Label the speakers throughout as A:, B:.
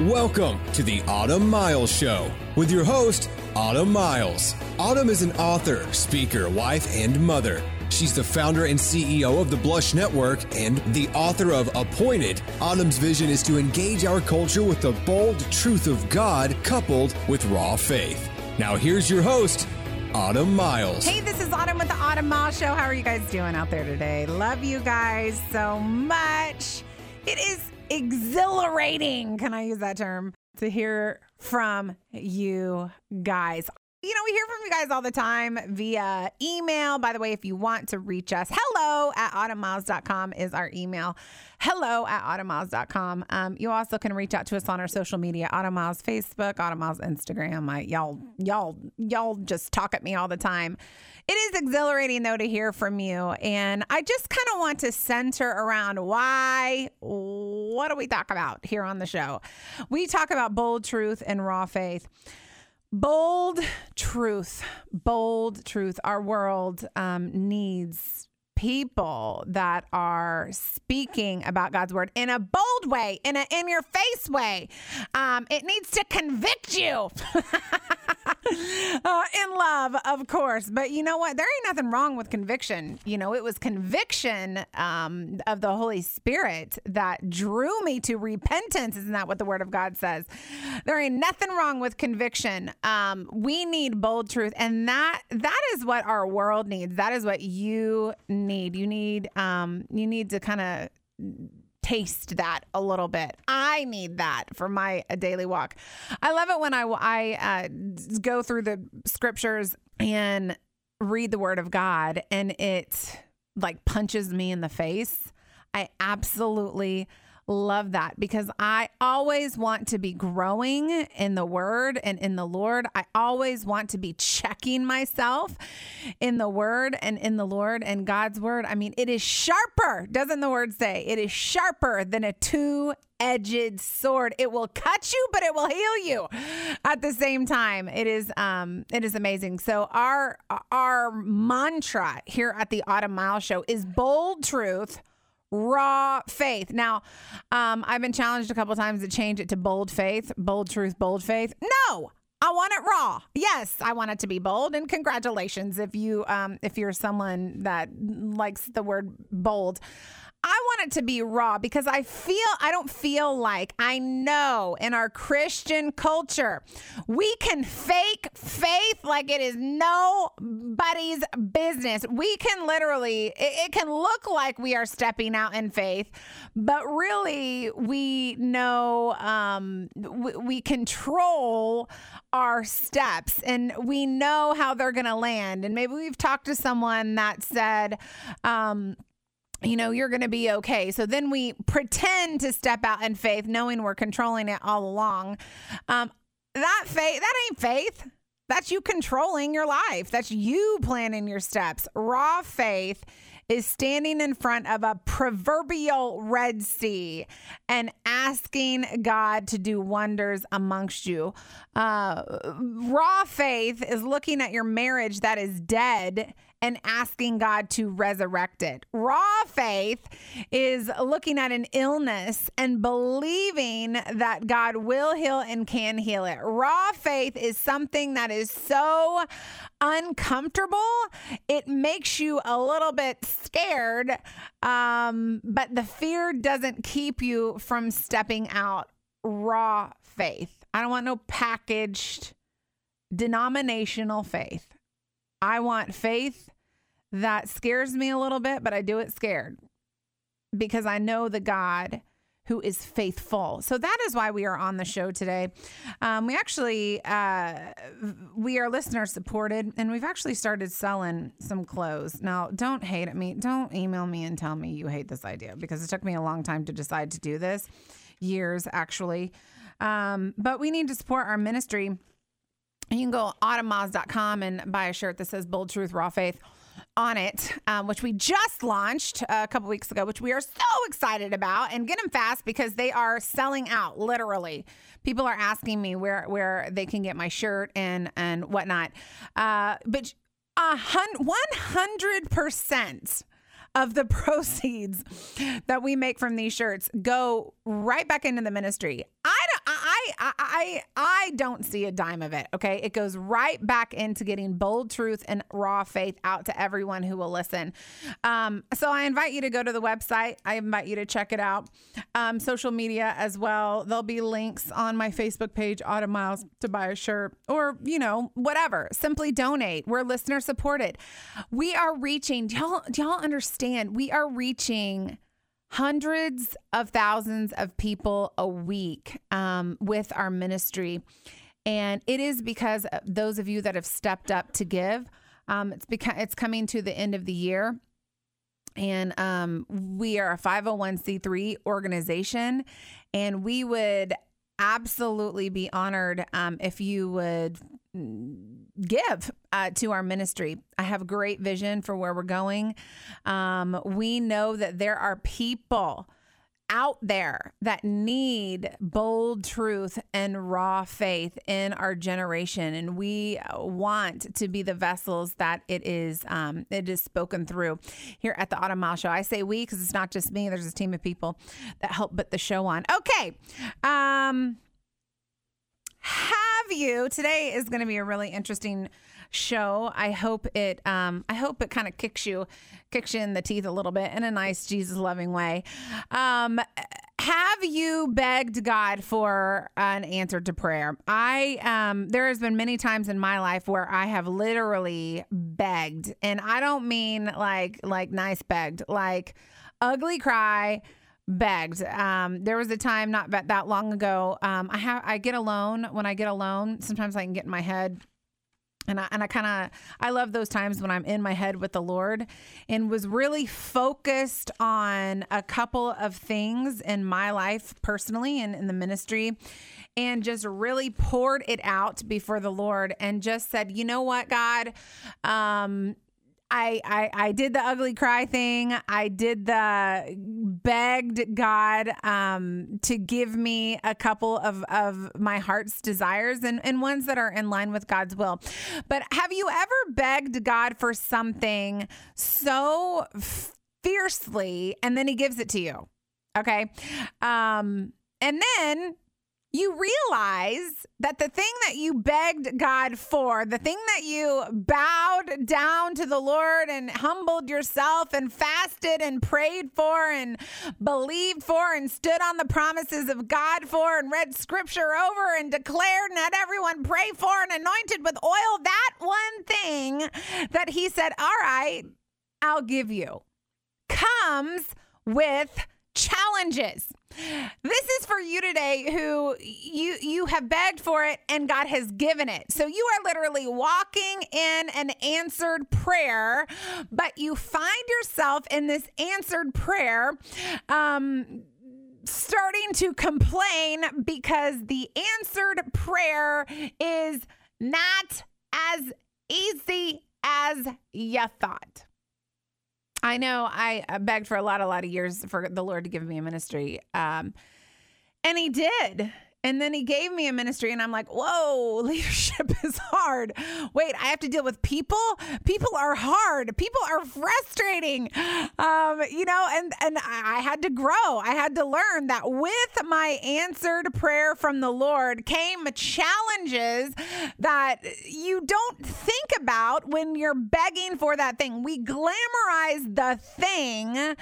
A: Welcome to the Autumn Miles Show with your host, Autumn Miles. Autumn is an author, speaker, wife, and mother. She's the founder and CEO of the Blush Network and the author of Appointed. Autumn's vision is to engage our culture with the bold truth of God coupled with raw faith. Now, here's your host, Autumn Miles.
B: Hey, this is Autumn with the Autumn Miles Show. How are you guys doing out there today? Love you guys so much. It is exhilarating. Can I use that term? To hear from you guys. You know, we hear from you guys all the time via email. By the way, if you want to reach us, hello at autumnmiles.com is our email. Hello at autumnmiles.com. Um, you also can reach out to us on our social media, Autumn Miles Facebook, Autumn Miles Instagram. I, y'all, y'all, y'all just talk at me all the time. It is exhilarating though to hear from you. And I just kind of want to center around why, what do we talk about here on the show? We talk about bold truth and raw faith. Bold truth, bold truth. Our world um, needs people that are speaking about God's word in a bold way, in a in your face way. Um, it needs to convict you. uh, in love, of course. But you know what? There ain't nothing wrong with conviction. You know, it was conviction um, of the Holy Spirit that drew me to repentance. Isn't that what the Word of God says? There ain't nothing wrong with conviction. Um, we need bold truth, and that that is what our world needs. That is what you need. You need um, you need to kind of taste that a little bit. I need that for my daily walk. I love it when I I uh, go through the scriptures and read the word of God and it like punches me in the face. I absolutely love that because I always want to be growing in the word and in the Lord. I always want to be checking myself in the word and in the Lord and God's word. I mean, it is sharper, doesn't the word say? It is sharper than a two edged sword. It will cut you, but it will heal you at the same time. It is um it is amazing. So our our mantra here at the Autumn Mile Show is bold truth raw faith. Now, um, I've been challenged a couple times to change it to bold faith, bold truth, bold faith. No, I want it raw. Yes, I want it to be bold. And congratulations if you um, if you're someone that likes the word bold. I want it to be raw because I feel, I don't feel like I know in our Christian culture, we can fake faith like it is nobody's business. We can literally, it, it can look like we are stepping out in faith, but really we know um, we, we control our steps and we know how they're going to land. And maybe we've talked to someone that said, um, you know, you're going to be okay. So then we pretend to step out in faith, knowing we're controlling it all along. Um, that faith, that ain't faith. That's you controlling your life. That's you planning your steps. Raw faith is standing in front of a proverbial Red Sea and asking God to do wonders amongst you. Uh, raw faith is looking at your marriage that is dead and asking God to resurrect it. Raw faith is looking at an illness and believing that God will heal and can heal it. Raw faith is something that is so uncomfortable, it makes you a little bit scared, um, but the fear doesn't keep you from stepping out. Raw faith. I don't want no packaged denominational faith. I want faith that scares me a little bit, but I do it scared because I know the God who is faithful. So that is why we are on the show today. Um, we actually uh, we are listener supported, and we've actually started selling some clothes. Now, don't hate at me. Don't email me and tell me you hate this idea because it took me a long time to decide to do this, years actually. Um, but we need to support our ministry. You can go autumnmiles.com and buy a shirt that says "Bold Truth, Raw Faith." On it, um, which we just launched a couple weeks ago, which we are so excited about. And get them fast because they are selling out. Literally, people are asking me where where they can get my shirt and and whatnot. Uh, but a one hundred percent of the proceeds that we make from these shirts go right back into the ministry. I I, I don't see a dime of it. Okay, it goes right back into getting bold truth and raw faith out to everyone who will listen. Um, so I invite you to go to the website. I invite you to check it out. Um, social media as well. There'll be links on my Facebook page, Autumn Miles, to buy a shirt or you know whatever. Simply donate. We're listener supported. We are reaching. Do y'all, do y'all understand? We are reaching hundreds of thousands of people a week um, with our ministry. And it is because those of you that have stepped up to give. Um, it's because it's coming to the end of the year. And um, we are a 501c3 organization, and we would absolutely be honored um, if you would give uh, to our ministry. I have a great vision for where we're going. Um, we know that there are people out there that need bold truth and raw faith in our generation and we want to be the vessels that it is um, it is spoken through here at the autumn mile show i say we because it's not just me there's a team of people that help put the show on okay um have you. Today is going to be a really interesting show. I hope it um i hope it kind of kicks you kicks you in the teeth a little bit in a nice jesus loving way. Um have you begged god for an answer to prayer? I um there has been many times in my life where i have literally begged and i don't mean like like nice begged like ugly cry begged. Um, there was a time not that long ago. Um, I have I get alone. When I get alone, sometimes I can get in my head. And I, and I kind of I love those times when I'm in my head with the Lord and was really focused on a couple of things in my life personally and in the ministry and just really poured it out before the Lord and just said, you know what, God, um, I, I I did the ugly cry thing. I did the begged God um, to give me a couple of, of my heart's desires and, and ones that are in line with God's will. But have you ever begged God for something so fiercely and then he gives it to you? Okay. Um, and then you realize that the thing that you begged God for, the thing that you bowed down to the Lord and humbled yourself and fasted and prayed for and believed for and stood on the promises of God for and read scripture over and declared and had everyone pray for and anointed with oil, that one thing that He said, All right, I'll give you, comes with challenges. This is for you today who you you have begged for it and God has given it. So you are literally walking in an answered prayer, but you find yourself in this answered prayer um starting to complain because the answered prayer is not as easy as you thought. I know I begged for a lot, a lot of years for the Lord to give me a ministry. Um, and he did. And then he gave me a ministry, and I'm like, whoa, leadership is hard. Wait, I have to deal with people? People are hard. People are frustrating. Um, you know, and, and I had to grow. I had to learn that with my answered prayer from the Lord came challenges that you don't think about when you're begging for that thing. We glamorize the thing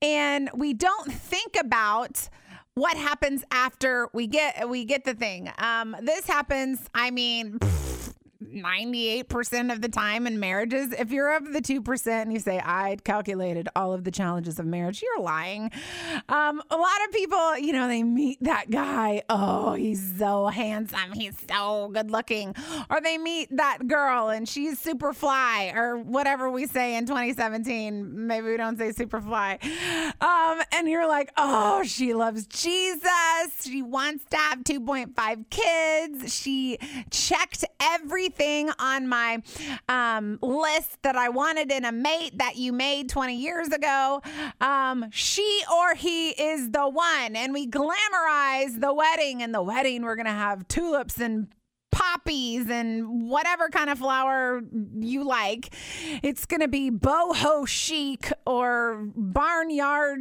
B: and we don't think about what happens after we get we get the thing. Um, this happens. I mean. 98% of the time in marriages. If you're of the 2% and you say, I calculated all of the challenges of marriage, you're lying. Um, a lot of people, you know, they meet that guy. Oh, he's so handsome. He's so good looking. Or they meet that girl and she's super fly or whatever we say in 2017. Maybe we don't say super fly. Um, and you're like, oh, she loves Jesus. She wants to have 2.5 kids. She checked everything thing on my um, list that I wanted in a mate that you made 20 years ago. Um, she or he is the one. And we glamorize the wedding. And the wedding, we're going to have tulips and poppies and whatever kind of flower you like. It's going to be boho chic or barnyard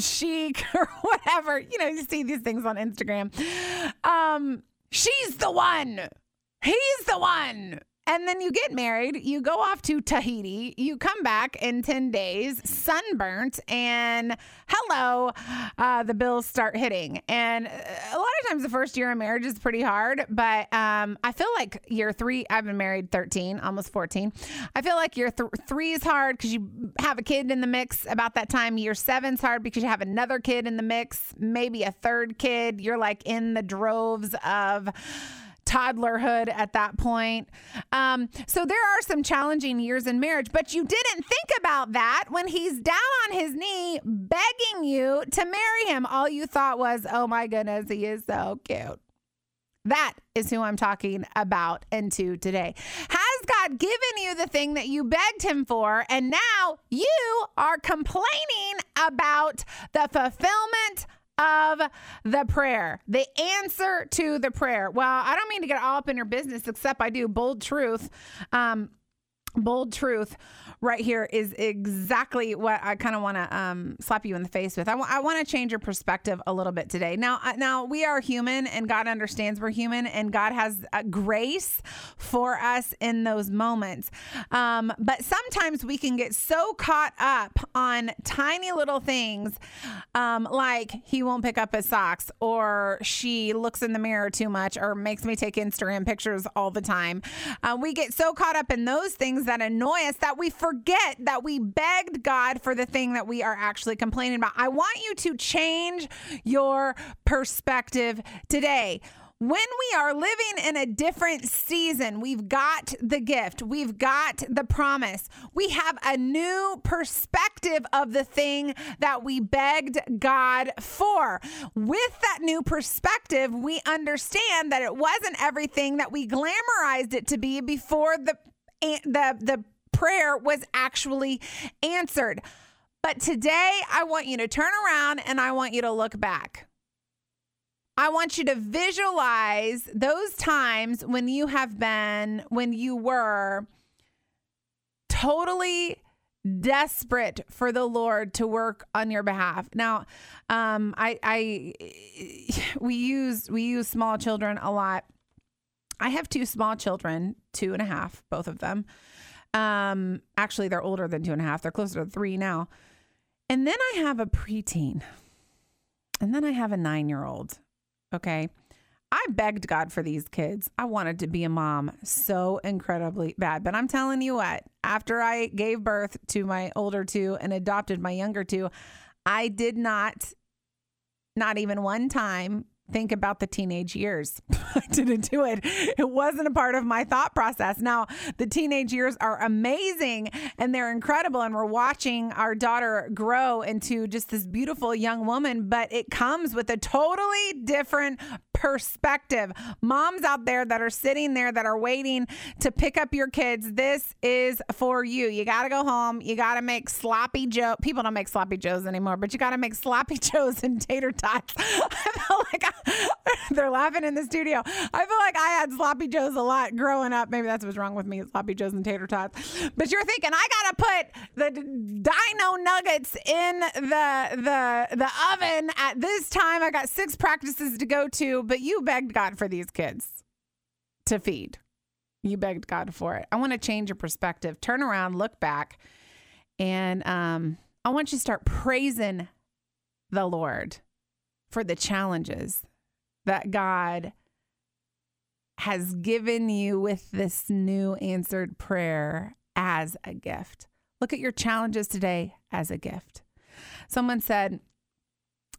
B: chic or whatever. You know, you see these things on Instagram. Um, she's the one. He's the one. And then you get married, you go off to Tahiti, you come back in 10 days, sunburnt, and hello, uh, the bills start hitting. And uh, a lot of times the first year of marriage is pretty hard, but um, I feel like year three, I've been married 13, almost 14. I feel like year th- three is hard because you have a kid in the mix about that time. Year seven's hard because you have another kid in the mix, maybe a third kid. You're like in the droves of toddlerhood at that point. Um, so there are some challenging years in marriage, but you didn't think about that when he's down on his knee begging you to marry him. All you thought was, oh my goodness, he is so cute. That is who I'm talking about and to today. Has God given you the thing that you begged him for, and now you are complaining about the fulfillment of the prayer, the answer to the prayer. Well, I don't mean to get all up in your business, except I do. Bold truth. Um, bold truth right here is exactly what I kind of want to um, slap you in the face with. I, w- I want to change your perspective a little bit today. Now, uh, now we are human, and God understands we're human, and God has grace for us in those moments. Um, but sometimes we can get so caught up on tiny little things, um, like he won't pick up his socks, or she looks in the mirror too much, or makes me take Instagram pictures all the time. Uh, we get so caught up in those things that annoy us that we forget that we begged God for the thing that we are actually complaining about. I want you to change your perspective today when we are living in a different season, we've got the gift, we've got the promise, we have a new perspective of the thing that we begged God for. With that new perspective, we understand that it wasn't everything that we glamorized it to be before the the the prayer was actually answered. But today I want you to turn around and I want you to look back. I want you to visualize those times when you have been, when you were totally desperate for the Lord to work on your behalf. Now, um, I, I, we use we use small children a lot. I have two small children, two and a half, both of them. Um, actually, they're older than two and a half. They're closer to three now. And then I have a preteen, and then I have a nine year old. Okay. I begged God for these kids. I wanted to be a mom so incredibly bad. But I'm telling you what, after I gave birth to my older two and adopted my younger two, I did not, not even one time, think about the teenage years. I didn't do it. It wasn't a part of my thought process. Now, the teenage years are amazing and they're incredible. And we're watching our daughter grow into just this beautiful young woman, but it comes with a totally different perspective. Moms out there that are sitting there that are waiting to pick up your kids, this is for you. You got to go home. You got to make sloppy joe. People don't make sloppy joes anymore, but you got to make sloppy joes and tater tots. I feel like I, they're laughing in the studio. I feel like I had sloppy joes a lot growing up. Maybe that's what's wrong with me, sloppy joes and tater tots. But you're thinking I got to put the dino nuggets in the the the oven at this time. I got six practices to go to but you begged God for these kids to feed. You begged God for it. I want to change your perspective. Turn around, look back, and um, I want you to start praising the Lord for the challenges that God has given you with this new answered prayer as a gift. Look at your challenges today as a gift. Someone said,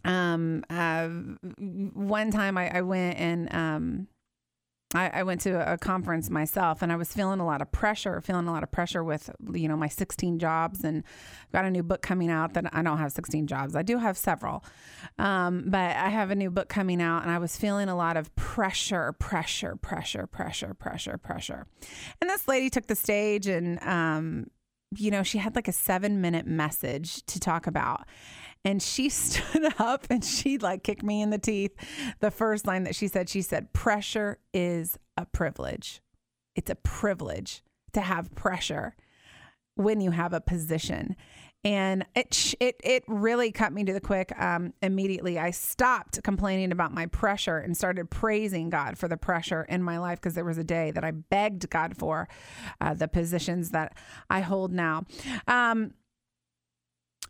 B: um, uh, one time I, I went and um, I, I, went to a conference myself, and I was feeling a lot of pressure, feeling a lot of pressure with you know my 16 jobs, and got a new book coming out. That I don't have 16 jobs, I do have several, um, but I have a new book coming out, and I was feeling a lot of pressure, pressure, pressure, pressure, pressure, pressure. And this lady took the stage, and um, you know she had like a seven minute message to talk about And she stood up and she like kicked me in the teeth. The first line that she said, she said, pressure is a privilege. It's a privilege to have pressure when you have a position and it it it really cut me to the quick. Um, immediately, I stopped complaining about my pressure and started praising God for the pressure in my life because there was a day that I begged God for uh, the positions that I hold now. Um,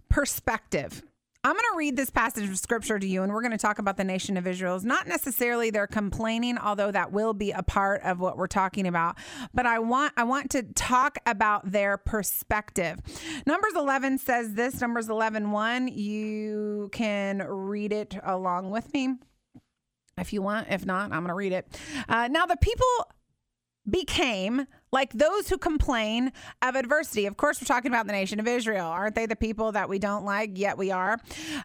B: perspective. I'm going to read this passage of scripture to you, and we're going to talk about the nation of Israel. It's not necessarily they're complaining, although that will be a part of what we're talking about. But I want I want to talk about their perspective. Numbers 11 says this. Numbers 11, 1. You can read it along with me if you want. If not, I'm going to read it. Uh, now the people became like those who complain of adversity. Of course, we're talking about the nation of Israel. Aren't they the people that we don't like? Yet we are.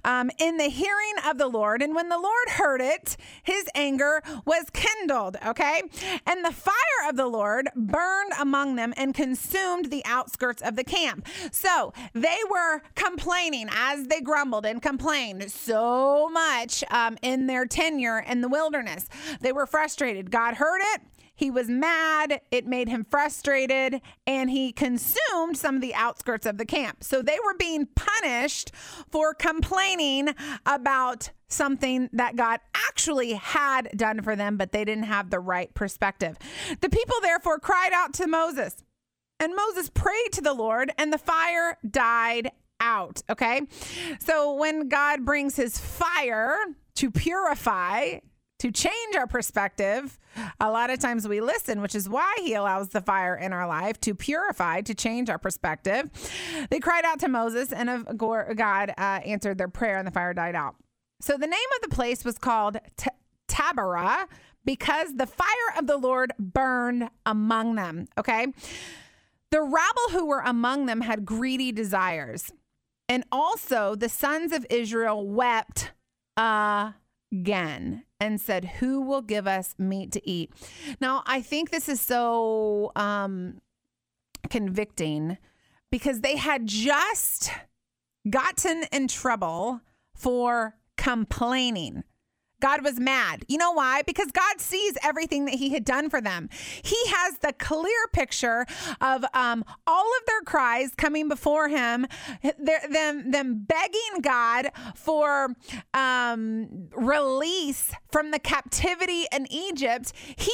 B: Um, in the hearing of the Lord, and when the Lord heard it, his anger was kindled. Okay. And the fire of the Lord burned among them and consumed the outskirts of the camp. So they were complaining as they grumbled and complained so much um, in their tenure in the wilderness. They were frustrated. God heard it. He was mad. It made him frustrated and he consumed some of the outskirts of the camp. So they were being punished for complaining about something that God actually had done for them, but they didn't have the right perspective. The people therefore cried out to Moses. And Moses prayed to the Lord, and the fire died out. Okay. So when God brings his fire to purify, to change our perspective, a lot of times we listen, which is why he allows the fire in our life to purify, to change our perspective. They cried out to Moses, and God uh, answered their prayer, and the fire died out. So the name of the place was called T- Taberah because the fire of the Lord burned among them. Okay. The rabble who were among them had greedy desires. And also the sons of Israel wept again and said, Who will give us meat to eat? Now, I think this is so um, convicting because they had just gotten in trouble for complaining. God was mad. You know why? Because God sees everything that He had done for them. He has the clear picture of um, all of their cries coming before Him, them them begging God for um, release from the captivity in Egypt. He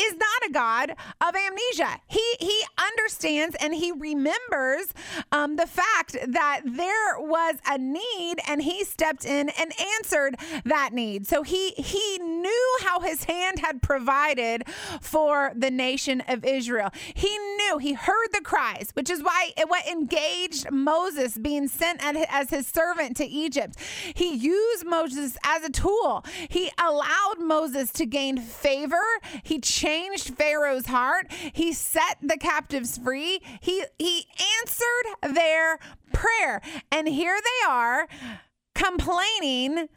B: is not a God of amnesia. He he understands and he remembers um, the fact that there was a need and he stepped in and answered that need. So he he knew how his hand had provided for the nation of Israel. He knew he heard the cries, which is why it what engaged Moses being sent as his servant to Egypt. He used Moses as a tool. He allowed Moses to gain favor. He changed changed Pharaoh's heart. He set the captives free. He he answered their prayer. And here they are complaining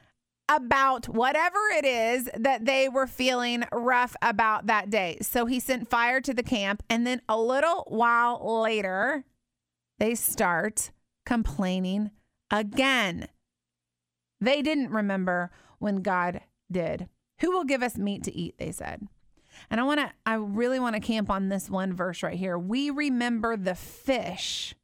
B: about whatever it is that they were feeling rough about that day. So he sent fire to the camp and then a little while later they start complaining again. They didn't remember when God did. Who will give us meat to eat? They said. And I want to, I really want to camp on this one verse right here. We remember the fish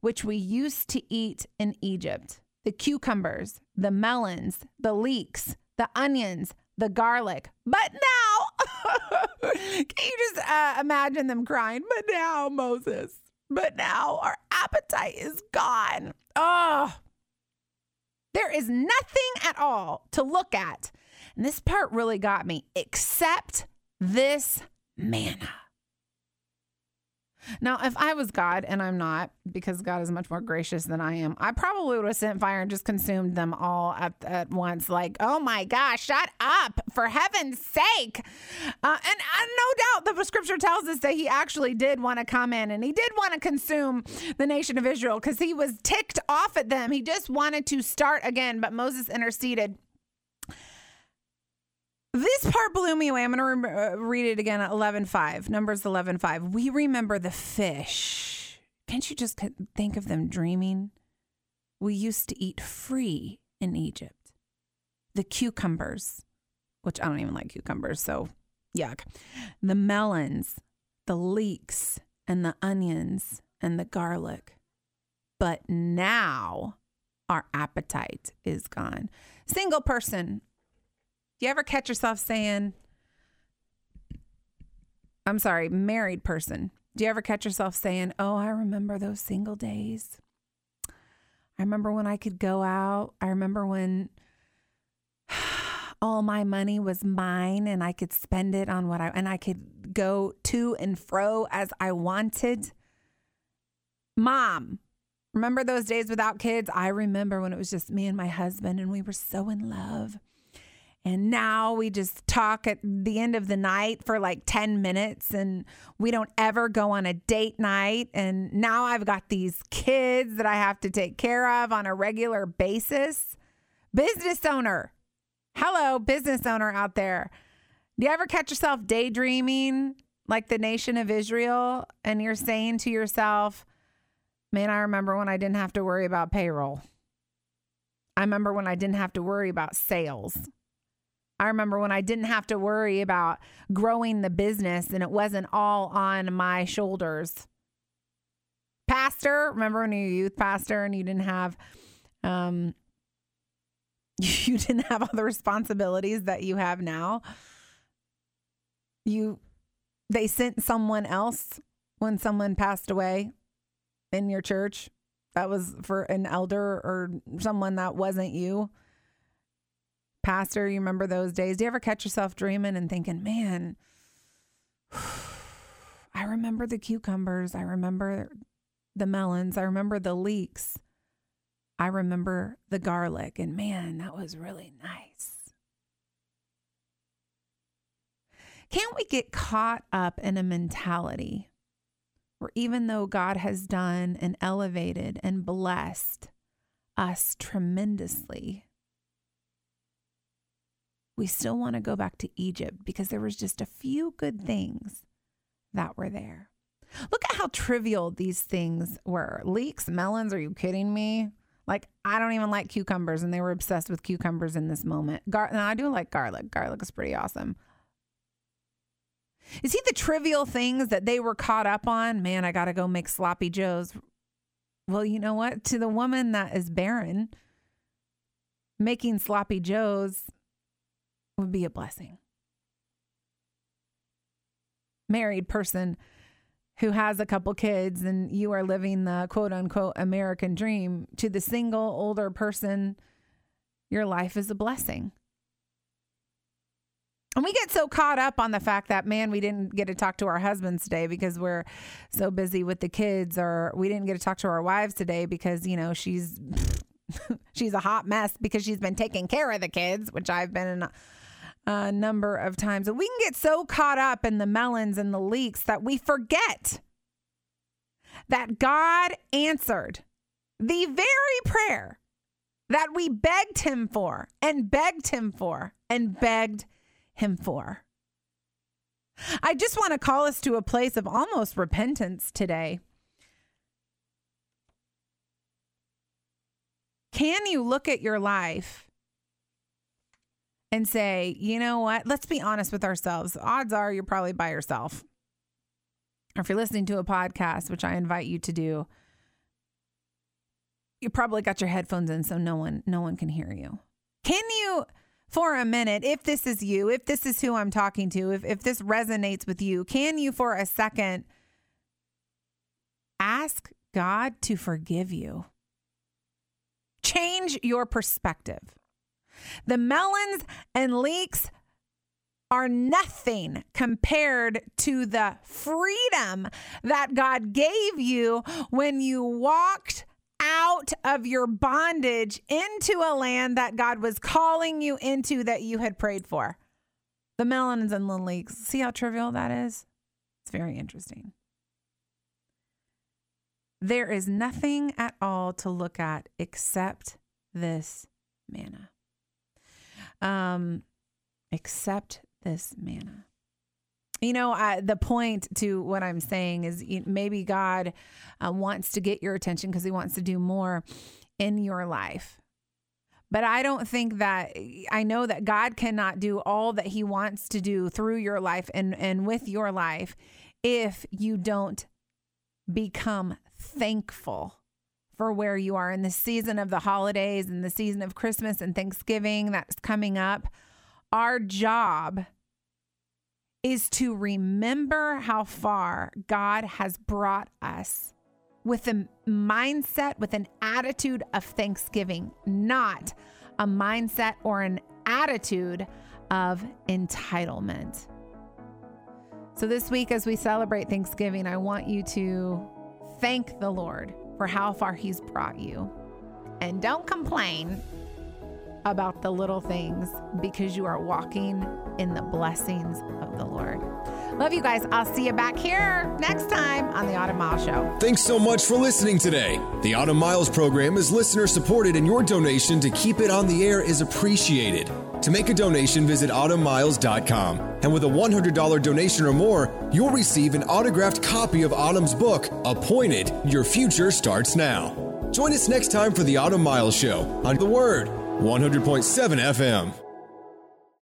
B: which we used to eat in Egypt the cucumbers, the melons, the leeks, the onions, the garlic. But now, can you just uh, imagine them crying? But now, Moses, but now our appetite is gone. Oh, there is nothing at all to look at. And this part really got me, except this manna. Now, if I was God, and I'm not, because God is much more gracious than I am, I probably would have sent fire and just consumed them all at, at once. Like, oh my gosh, shut up, for heaven's sake. Uh, and uh, no doubt the scripture tells us that he actually did want to come in and he did want to consume the nation of Israel because he was ticked off at them. He just wanted to start again, but Moses interceded. This part blew me away. I'm going to re- uh, read it again at 11.5. Numbers 11.5. We remember the fish. Can't you just think of them dreaming? we used to eat free in Egypt. The cucumbers, which I don't even like cucumbers, so yuck. The melons, the leeks, and the onions and the garlic. But now our appetite is gone. Single person, you ever catch yourself saying, I'm sorry, married person, do you ever catch yourself saying, Oh, I remember those single days? I remember when I could go out. I remember when all my money was mine and I could spend it on what I and I could go to and fro as I wanted. Mom, remember those days without kids? I remember when it was just me and my husband and we were so in love. And now we just talk at the end of the night for like 10 minutes and we don't ever go on a date night. And now I've got these kids that I have to take care of on a regular basis. Business owner. Hello, business owner out there. Do you ever catch yourself daydreaming like the nation of Israel and you're saying to yourself, man, I remember when I didn't have to worry about payroll. I remember when I didn't have to worry about sales. I remember when I didn't have to worry about growing the business and it wasn't all on my shoulders. Pastor, remember when you were youth pastor and you didn't have um you didn't have all the responsibilities that you have now. You they sent someone else when someone passed away in your church. That was for an elder or someone that wasn't you. Pastor, you remember those days? Do you ever catch yourself dreaming and thinking, man, I remember the cucumbers. I remember the melons. I remember the leeks. I remember the garlic. And man, that was really nice. Can't we get caught up in a mentality where even though God has done and elevated and blessed us tremendously, we still want to go back to Egypt because there was just a few good things that were there. Look at how trivial these things were. Leeks, melons, are you kidding me? Like, I don't even like cucumbers, and they were obsessed with cucumbers in this moment. Gar- now, I do like garlic. Garlic is pretty awesome. You see the trivial things that they were caught up on? Man, I got to go make sloppy joes. Well, you know what? To the woman that is barren, making sloppy joes would be a blessing. Married person who has a couple kids and you are living the quote unquote American dream to the single older person, your life is a blessing. And we get so caught up on the fact that, man, we didn't get to talk to our husbands today because we're so busy with the kids, or we didn't get to talk to our wives today because, you know, she's. she's a hot mess because she's been taking care of the kids, which I've been a number of times. We can get so caught up in the melons and the leeks that we forget that God answered the very prayer that we begged him for and begged him for and begged him for. I just want to call us to a place of almost repentance today. Can you look at your life and say, you know what? Let's be honest with ourselves. Odds are you're probably by yourself. Or if you're listening to a podcast, which I invite you to do, you probably got your headphones in so no one no one can hear you. Can you for a minute, if this is you, if this is who I'm talking to, if, if this resonates with you, can you for a second ask God to forgive you? Change your perspective. The melons and leeks are nothing compared to the freedom that God gave you when you walked out of your bondage into a land that God was calling you into that you had prayed for. The melons and the leeks. See how trivial that is? It's very interesting. There is nothing at all to look at except this manna um, accept this manna. You know, I, the point to what I'm saying is maybe God uh, wants to get your attention because He wants to do more in your life. But I don't think that I know that God cannot do all that He wants to do through your life and, and with your life if you don't become thankful for where you are in the season of the holidays and the season of Christmas and Thanksgiving that's coming up. Our job is to remember how far God has brought us with a mindset, with an attitude of thanksgiving, not a mindset or an attitude of entitlement. So, this week, as we celebrate Thanksgiving, I want you to thank the Lord for how far He's brought you. And don't complain about the little things because you are walking in the blessings of the Lord. Love you guys. I'll see you back here next time on the Autumn Miles Show.
A: Thanks so much for listening today. The Autumn Miles program is listener supported, and your donation to keep it on the air is appreciated. To make a donation, visit autumnmiles.com. And with a $100 donation or more, you'll receive an autographed copy of Autumn's book, Appointed Your Future Starts Now. Join us next time for the Autumn Miles Show on The Word 100.7 FM.